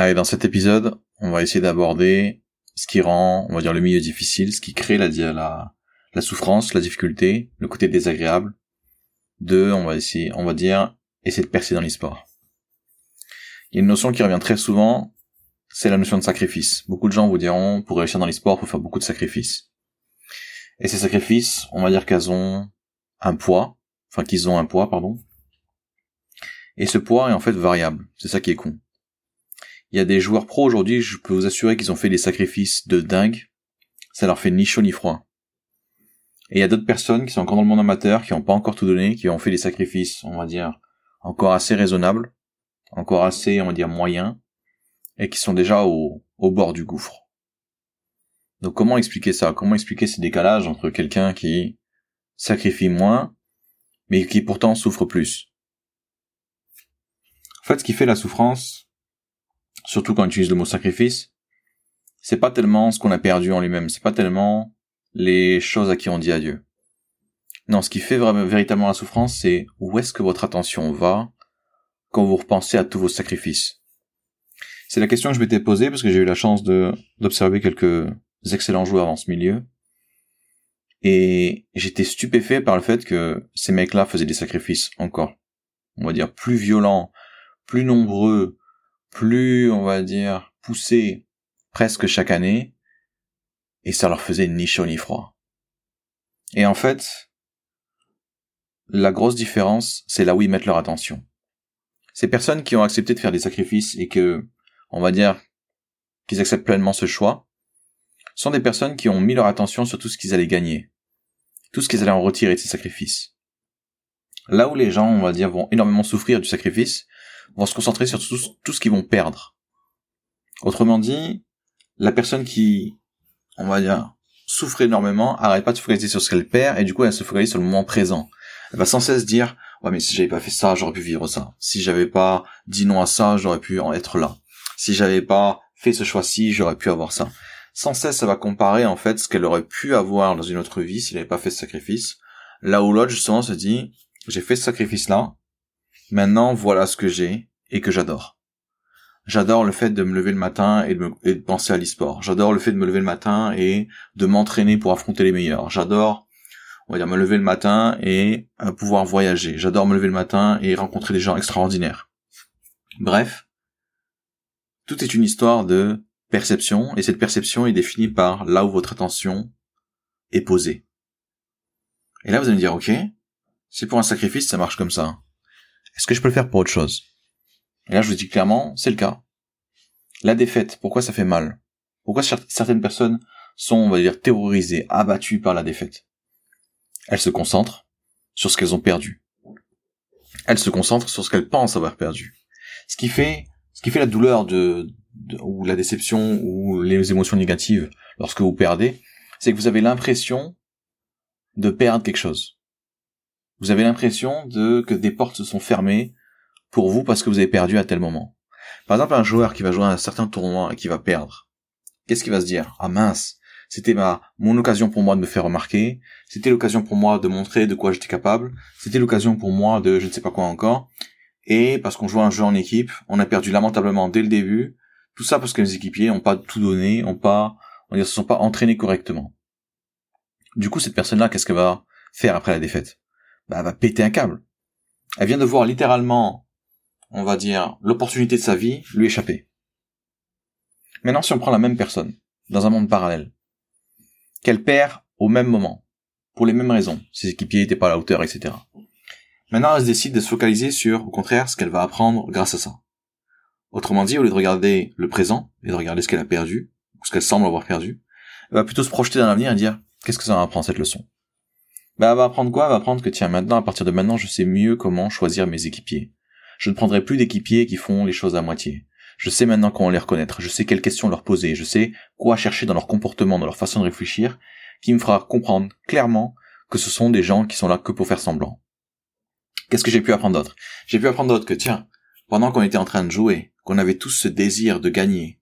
Allez, dans cet épisode, on va essayer d'aborder ce qui rend, on va dire, le milieu difficile, ce qui crée la, la, la souffrance, la difficulté, le côté désagréable. Deux, on va essayer, on va dire, essayer de percer dans l'e-sport. Il y a une notion qui revient très souvent, c'est la notion de sacrifice. Beaucoup de gens vous diront, pour réussir dans l'e-sport, faut faire beaucoup de sacrifices. Et ces sacrifices, on va dire qu'elles ont un poids, enfin qu'ils ont un poids, pardon. Et ce poids est en fait variable. C'est ça qui est con. Il y a des joueurs pros aujourd'hui, je peux vous assurer qu'ils ont fait des sacrifices de dingue. Ça leur fait ni chaud ni froid. Et il y a d'autres personnes qui sont encore dans le monde amateur, qui n'ont pas encore tout donné, qui ont fait des sacrifices, on va dire, encore assez raisonnables, encore assez, on va dire, moyens, et qui sont déjà au, bord du gouffre. Donc comment expliquer ça? Comment expliquer ces décalages entre quelqu'un qui sacrifie moins, mais qui pourtant souffre plus? En fait, ce qui fait la souffrance, surtout quand on utilise le mot sacrifice, c'est pas tellement ce qu'on a perdu en lui-même, c'est pas tellement les choses à qui on dit adieu. Non, ce qui fait vraiment, véritablement la souffrance, c'est où est-ce que votre attention va quand vous repensez à tous vos sacrifices. C'est la question que je m'étais posée parce que j'ai eu la chance d'observer quelques excellents joueurs dans ce milieu. Et j'étais stupéfait par le fait que ces mecs-là faisaient des sacrifices encore, on va dire, plus violents, plus nombreux, plus, on va dire, poussés presque chaque année, et ça leur faisait ni chaud ni froid. Et en fait, la grosse différence, c'est là où ils mettent leur attention. Ces personnes qui ont accepté de faire des sacrifices et que, on va dire, qu'ils acceptent pleinement ce choix, sont des personnes qui ont mis leur attention sur tout ce qu'ils allaient gagner, tout ce qu'ils allaient en retirer de ces sacrifices. Là où les gens, on va dire, vont énormément souffrir du sacrifice, vont se concentrer sur tout, ce qu'ils vont perdre. Autrement dit, la personne qui, on va dire, souffre énormément, arrête pas de se focaliser sur ce qu'elle perd, et du coup, elle se focalise sur le moment présent. Elle va sans cesse dire, ouais, mais si j'avais pas fait ça, j'aurais pu vivre ça. Si j'avais pas dit non à ça, j'aurais pu en être là. Si j'avais pas fait ce choix-ci, j'aurais pu avoir ça sans cesse ça va comparer en fait ce qu'elle aurait pu avoir dans une autre vie s'il n'avait pas fait ce sacrifice. Là où l'autre justement se dit j'ai fait ce sacrifice là, maintenant voilà ce que j'ai et que j'adore. J'adore le fait de me lever le matin et de, penser à l'e-sport. J'adore le fait de me lever le matin et de m'entraîner pour affronter les meilleurs. J'adore, on va dire, me lever le matin et euh, pouvoir voyager. J'adore me lever le matin et rencontrer des gens extraordinaires. Bref, tout est une histoire de perception, et cette perception est définie par là où votre attention est posée. Et là, vous allez me dire, ok, c'est pour un sacrifice, ça marche comme ça. Est-ce que je peux le faire pour autre chose? Et là, je vous dis clairement, c'est le cas. La défaite, pourquoi ça fait mal? Pourquoi certaines personnes sont, on va dire, terrorisées, abattues par la défaite? Elles se concentrent sur ce qu'elles ont perdu. Elles se concentrent sur ce qu'elles pensent avoir perdu. Ce qui fait, ce qui fait la douleur de, ou la déception ou les émotions négatives lorsque vous perdez, c'est que vous avez l'impression de perdre quelque chose. Vous avez l'impression de que des portes se sont fermées pour vous parce que vous avez perdu à tel moment. Par exemple, un joueur qui va jouer à un certain tournoi et qui va perdre, qu'est-ce qu'il va se dire? Ah mince, c'était ma mon occasion pour moi de me faire remarquer, c'était l'occasion pour moi de montrer de quoi j'étais capable, c'était l'occasion pour moi de je ne sais pas quoi encore. Et parce qu'on joue un jeu en équipe, on a perdu lamentablement dès le début, tout ça parce que les équipiers n'ont pas tout donné, ont pas, on ne se sont pas entraînés correctement. Du coup, cette personne-là, qu'est-ce qu'elle va faire après la défaite? Bah, elle va péter un câble. Elle vient de voir littéralement, on va dire, l'opportunité de sa vie lui échapper. Maintenant, si on prend la même personne, dans un monde parallèle, qu'elle perd au même moment, pour les mêmes raisons, ses équipiers n'étaient pas à la hauteur, etc. Maintenant, elle décide de se focaliser sur, au contraire, ce qu'elle va apprendre grâce à ça. Autrement dit, au lieu de regarder le présent et de regarder ce qu'elle a perdu, ou ce qu'elle semble avoir perdu, elle va plutôt se projeter dans l'avenir et dire qu'est-ce que ça va apprendre cette leçon? Bah, va apprendre quoi? Va apprendre que tiens, maintenant, à partir de maintenant, je sais mieux comment choisir mes équipiers. Je ne prendrai plus d'équipiers qui font les choses à moitié. Je sais maintenant comment les reconnaître, je sais quelles questions leur poser, je sais quoi chercher dans leur comportement, dans leur façon de réfléchir, qui me fera comprendre clairement que ce sont des gens qui sont là que pour faire semblant. Qu'est-ce que j'ai pu apprendre d'autre? J'ai pu apprendre d'autre que tiens, pendant qu'on était en train de jouer, qu'on avait tous ce désir de gagner.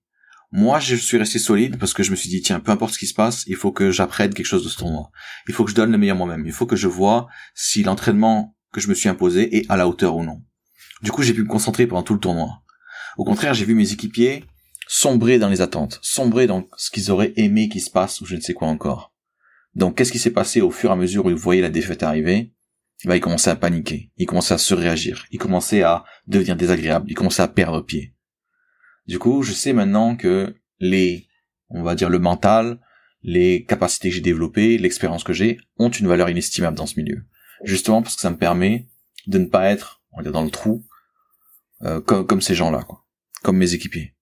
Moi, je suis resté solide parce que je me suis dit, tiens, peu importe ce qui se passe, il faut que j'apprenne quelque chose de ce tournoi. Il faut que je donne le meilleur moi-même. Il faut que je vois si l'entraînement que je me suis imposé est à la hauteur ou non. Du coup, j'ai pu me concentrer pendant tout le tournoi. Au contraire, j'ai vu mes équipiers sombrer dans les attentes, sombrer dans ce qu'ils auraient aimé qu'il se passe ou je ne sais quoi encore. Donc, qu'est-ce qui s'est passé au fur et à mesure où ils voyaient la défaite arriver? Bah, ils commençaient à paniquer, ils commençaient à surréagir, ils commençaient à devenir désagréables, ils commençaient à perdre pied. Du coup, je sais maintenant que les, on va dire le mental, les capacités que j'ai développées, l'expérience que j'ai, ont une valeur inestimable dans ce milieu. Justement parce que ça me permet de ne pas être, on va dire, dans le trou, euh, comme, comme ces gens-là, quoi. Comme mes équipiers.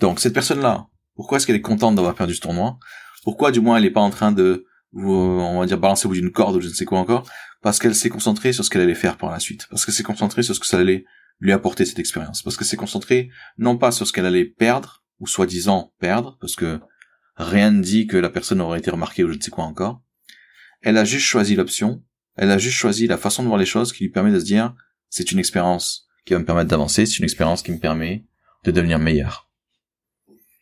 Donc, cette personne-là, pourquoi est-ce qu'elle est contente d'avoir perdu ce tournoi? Pourquoi, du moins, elle n'est pas en train de, on va dire, balancer au bout d'une corde ou je ne sais quoi encore? Parce qu'elle s'est concentrée sur ce qu'elle allait faire par la suite. Parce qu'elle s'est concentrée sur ce que ça allait lui apporter cette expérience. Parce qu'elle s'est concentrée, non pas sur ce qu'elle allait perdre, ou soi-disant perdre, parce que rien ne dit que la personne aurait été remarquée ou je ne sais quoi encore. Elle a juste choisi l'option, elle a juste choisi la façon de voir les choses qui lui permet de se dire, c'est une expérience qui va me permettre d'avancer, c'est une expérience qui me permet de devenir meilleur.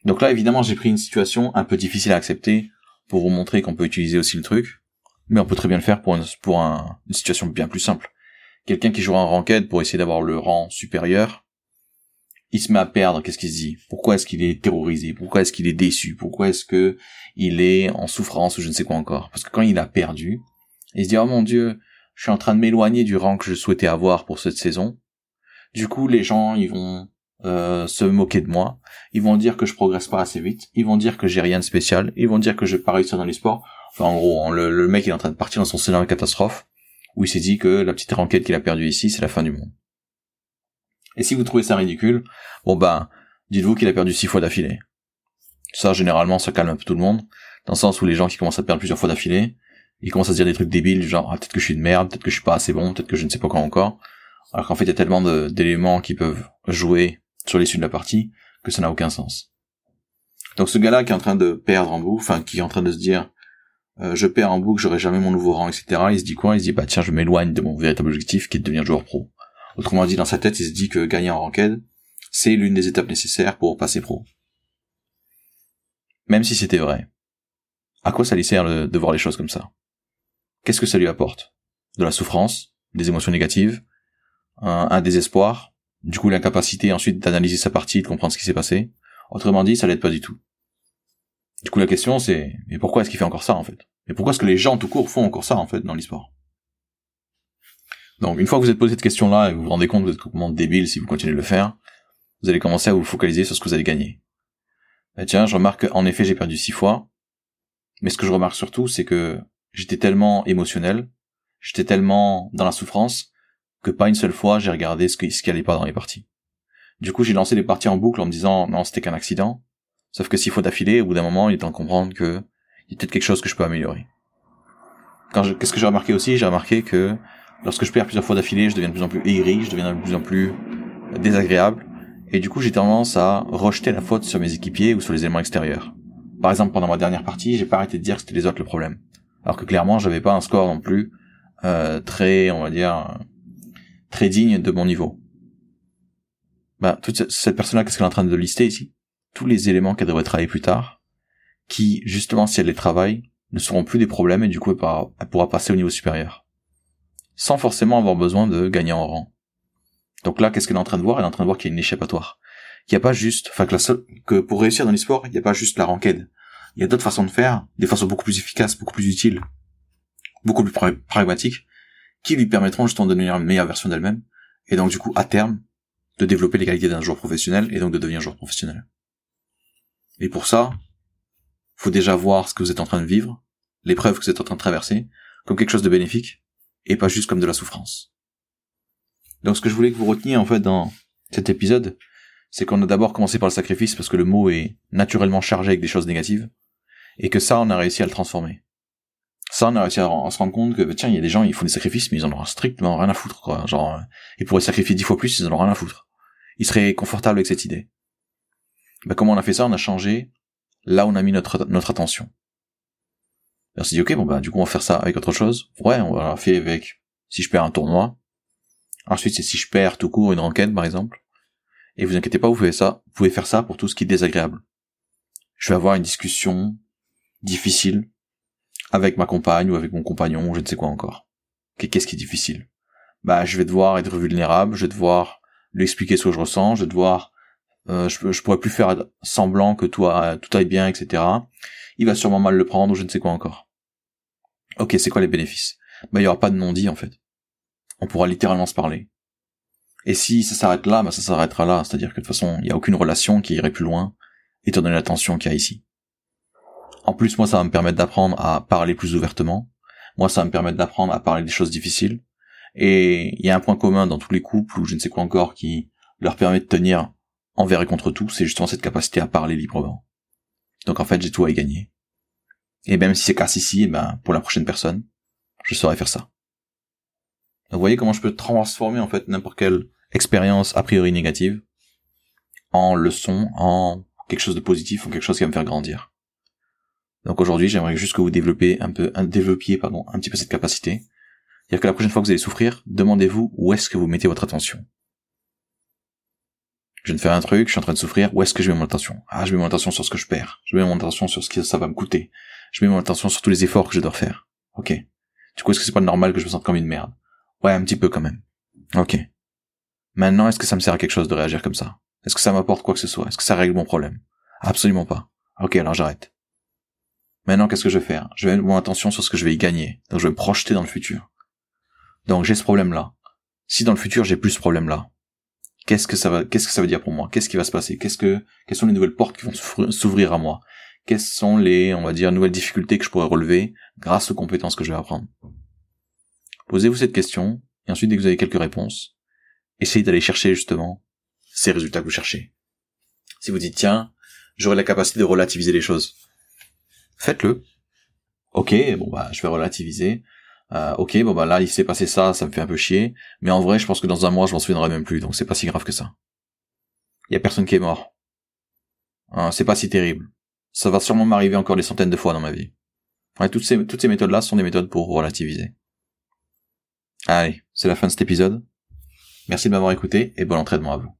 Donc là, évidemment, j'ai pris une situation un peu difficile à accepter pour vous montrer qu'on peut utiliser aussi le truc, mais on peut très bien le faire pour une situation bien plus simple. Quelqu'un qui jouera en ranked pour essayer d'avoir le rang supérieur, il se met à perdre, qu'est-ce qu'il se dit? Pourquoi est-ce qu'il est terrorisé? Pourquoi est-ce qu'il est déçu? Pourquoi est-ce que il est en souffrance ou je ne sais quoi encore? Parce que quand il a perdu, il se dit oh mon dieu, je suis en train de m'éloigner du rang que je souhaitais avoir pour cette saison. Du coup, les gens, ils vont euh, se moquer de moi. Ils vont dire que je progresse pas assez vite. Ils vont dire que j'ai rien de spécial. Ils vont dire que je vais pas réussir dans les sports. Enfin, en gros, le, le mec il est en train de partir dans son scénario catastrophe où il s'est dit que la petite enquête qu'il a perdue ici, c'est la fin du monde. Et si vous trouvez ça ridicule, bon ben, dites-vous qu'il a perdu six fois d'affilée. Ça, généralement, ça calme un peu tout le monde, dans le sens où les gens qui commencent à perdre plusieurs fois d'affilée, ils commencent à se dire des trucs débiles, genre, ah, peut-être que je suis de merde, peut-être que je suis pas assez bon, peut-être que je ne sais pas quoi encore. Alors qu'en fait, il y a tellement d'éléments qui peuvent jouer sur l'issue de la partie, que ça n'a aucun sens. Donc ce gars-là qui est en train de perdre en boucle, enfin, qui est en train de se dire, euh, je perds en boucle, j'aurai jamais mon nouveau rang, etc. Il se dit quoi? Il se dit, bah tiens, je m'éloigne de mon véritable objectif, qui est de devenir joueur pro. Autrement dit, dans sa tête, il se dit que gagner en ranked, c'est l'une des étapes nécessaires pour passer pro. Même si c'était vrai. À quoi ça lui sert de voir les choses comme ça? Qu'est-ce que ça lui apporte? De la souffrance, des émotions négatives, un, désespoir, du coup l'incapacité ensuite d'analyser sa partie, de comprendre ce qui s'est passé? Autrement dit, ça l'aide pas du tout. Du coup, la question c'est, mais pourquoi est-ce qu'il fait encore ça en fait? Et pourquoi est-ce que les gens tout court font encore ça en fait dans l'e-sport donc une fois que vous êtes posé cette question-là et vous vous rendez compte que vous êtes complètement débile si vous continuez de le faire, vous allez commencer à vous focaliser sur ce que vous allez gagner. Bah tiens, je remarque en effet j'ai perdu six fois, mais ce que je remarque surtout c'est que j'étais tellement émotionnel, j'étais tellement dans la souffrance que pas une seule fois j'ai regardé ce qui, ce pas dans les parties. Du coup j'ai lancé les parties en boucle en me disant non c'était qu'un accident, sauf que six fois d'affilée, au bout d'un moment il est temps de comprendre que il y a peut-être quelque chose que je peux améliorer. Qu'est-ce que j'ai remarqué aussi? J'ai remarqué que Lorsque je perds plusieurs fois d'affilée, je deviens de plus en plus aigri, je deviens de plus en plus désagréable. Et du coup, j'ai tendance à rejeter la faute sur mes équipiers ou sur les éléments extérieurs. Par exemple, pendant ma dernière partie, j'ai pas arrêté de dire que c'était les autres le problème. Alors que clairement, j'avais pas un score non plus euh, très, on va dire, très digne de mon niveau. Bah, toute cette personne-là, qu'est-ce qu'elle est en train de lister ici? Tous les éléments qu'elle devrait travailler plus tard, qui, justement, si elle les travaille, ne seront plus des problèmes et du coup, elle pourra passer au niveau supérieur sans forcément avoir besoin de gagner en rang. Donc là, qu'est-ce qu'elle est en train de voir? Elle est en train de voir qu'il y a une échappatoire. Il n'y a pas juste, enfin que pour réussir dans l'e-sport, il n'y a pas juste la ranked. Il y a d'autres façons de faire, des façons beaucoup plus efficaces, beaucoup plus utiles, beaucoup plus pragmatiques, qui lui permettront justement de devenir une meilleure version d'elle-même, et donc du coup, à terme, de développer les qualités d'un joueur professionnel, et donc de devenir joueur professionnel. Et pour ça, faut déjà voir ce que vous êtes en train de vivre, l'épreuve que vous êtes en train de traverser, comme quelque chose de bénéfique, et pas juste comme de la souffrance. Donc ce que je voulais que vous reteniez en fait dans cet épisode, c'est qu'on a d'abord commencé par le sacrifice parce que le mot est naturellement chargé avec des choses négatives, et que ça on a réussi à le transformer. Ça on a réussi à, se rendre compte que bah, tiens il y a des gens ils font des sacrifices mais ils en ont strictement rien à foutre quoi. Genre euh, ils pourraient sacrifier dix fois plus ils en ont rien à foutre. Ils seraient confortables avec cette idée. Bah comment on a fait ça? On a changé là où on a mis notre notre attention on s'est dit ok bon bah du coup on va faire ça avec autre chose. Ouais, on va faire avec si je perds un tournoi. Ensuite c'est si je perds tout court une enquête par exemple. Et vous inquiétez pas, vous pouvez ça, vous pouvez faire ça pour tout ce qui est désagréable. Je vais avoir une discussion difficile avec ma compagne ou avec mon compagnon, je ne sais quoi encore. Qu'est-ce qui est difficile? Bah je vais devoir être vulnérable, je vais devoir lui expliquer ce que je ressens, je vais devoir, euh, je, je pourrais plus faire semblant que tout, tout aille bien, etc. Il va sûrement mal le prendre ou je ne sais quoi encore. Ok, c'est quoi les bénéfices? Bah il y aura pas de non-dit en fait. On pourra littéralement se parler. Et si ça s'arrête là, bah ça s'arrêtera là. C'est-à-dire que de toute façon, il n'y a aucune relation qui irait plus loin, étant donné la tension qu'il y a ici. En plus, moi, ça va me permettre d'apprendre à parler plus ouvertement. Moi, ça va me permettre d'apprendre à parler des choses difficiles. Et il y a un point commun dans tous les couples, ou je ne sais quoi encore, qui leur permet de tenir envers et contre tout, c'est justement cette capacité à parler librement. Donc en fait, j'ai tout à y gagner. Et même si c'est casse ici, eh ben, pour la prochaine personne, je saurais faire ça. Donc vous voyez comment je peux transformer en fait n'importe quelle expérience a priori négative en leçon, en quelque chose de positif, en quelque chose qui va me faire grandir. Donc aujourd'hui, j'aimerais juste que vous développiez un peu, développiez, pardon, un petit peu cette capacité. C'est-à-dire que la prochaine fois que vous allez souffrir, demandez-vous où est-ce que vous mettez votre attention. Je viens de faire un truc, je suis en train de souffrir, où est-ce que je mets mon attention? Ah, je mets mon attention sur ce que je perds. Je mets mon attention sur ce que ça va me coûter. Je mets mon attention sur tous les efforts que je dois faire. Ok. Du coup, est-ce que c'est pas normal que je me sente comme une merde? Ouais, un petit peu quand même. Ok. Maintenant, est-ce que ça me sert à quelque chose de réagir comme ça? Est-ce que ça m'apporte quoi que ce soit? Est-ce que ça règle mon problème? Absolument pas. Ok, alors j'arrête. Maintenant, qu'est-ce que je vais faire? Je vais mettre mon attention sur ce que je vais y gagner. Donc, je vais me projeter dans le futur. Donc, j'ai ce problème-là. Si dans le futur, j'ai plus ce problème-là, qu'est-ce que ça va, qu'est-ce que ça veut dire pour moi? Qu'est-ce qui va se passer? Qu'est-ce que, quelles sont les nouvelles portes qui vont s'ouvrir à moi? Quelles sont les, on va dire, nouvelles difficultés que je pourrais relever grâce aux compétences que je vais apprendre? Posez-vous cette question, et ensuite, dès que vous avez quelques réponses, essayez d'aller chercher justement ces résultats que vous cherchez. Si vous dites, tiens, j'aurai la capacité de relativiser les choses, faites-le. Ok, bon bah je vais relativiser. Euh, ok, bon bah là il s'est passé ça, ça me fait un peu chier. Mais en vrai, je pense que dans un mois, je m'en souviendrai même plus, donc c'est pas si grave que ça. Il y a personne qui est mort. Hein, c'est pas si terrible. Ça va sûrement m'arriver encore des centaines de fois dans ma vie. Ouais, toutes ces, toutes ces méthodes-là sont des méthodes pour relativiser. Allez, c'est la fin de cet épisode. Merci de m'avoir écouté et bon entraînement à vous.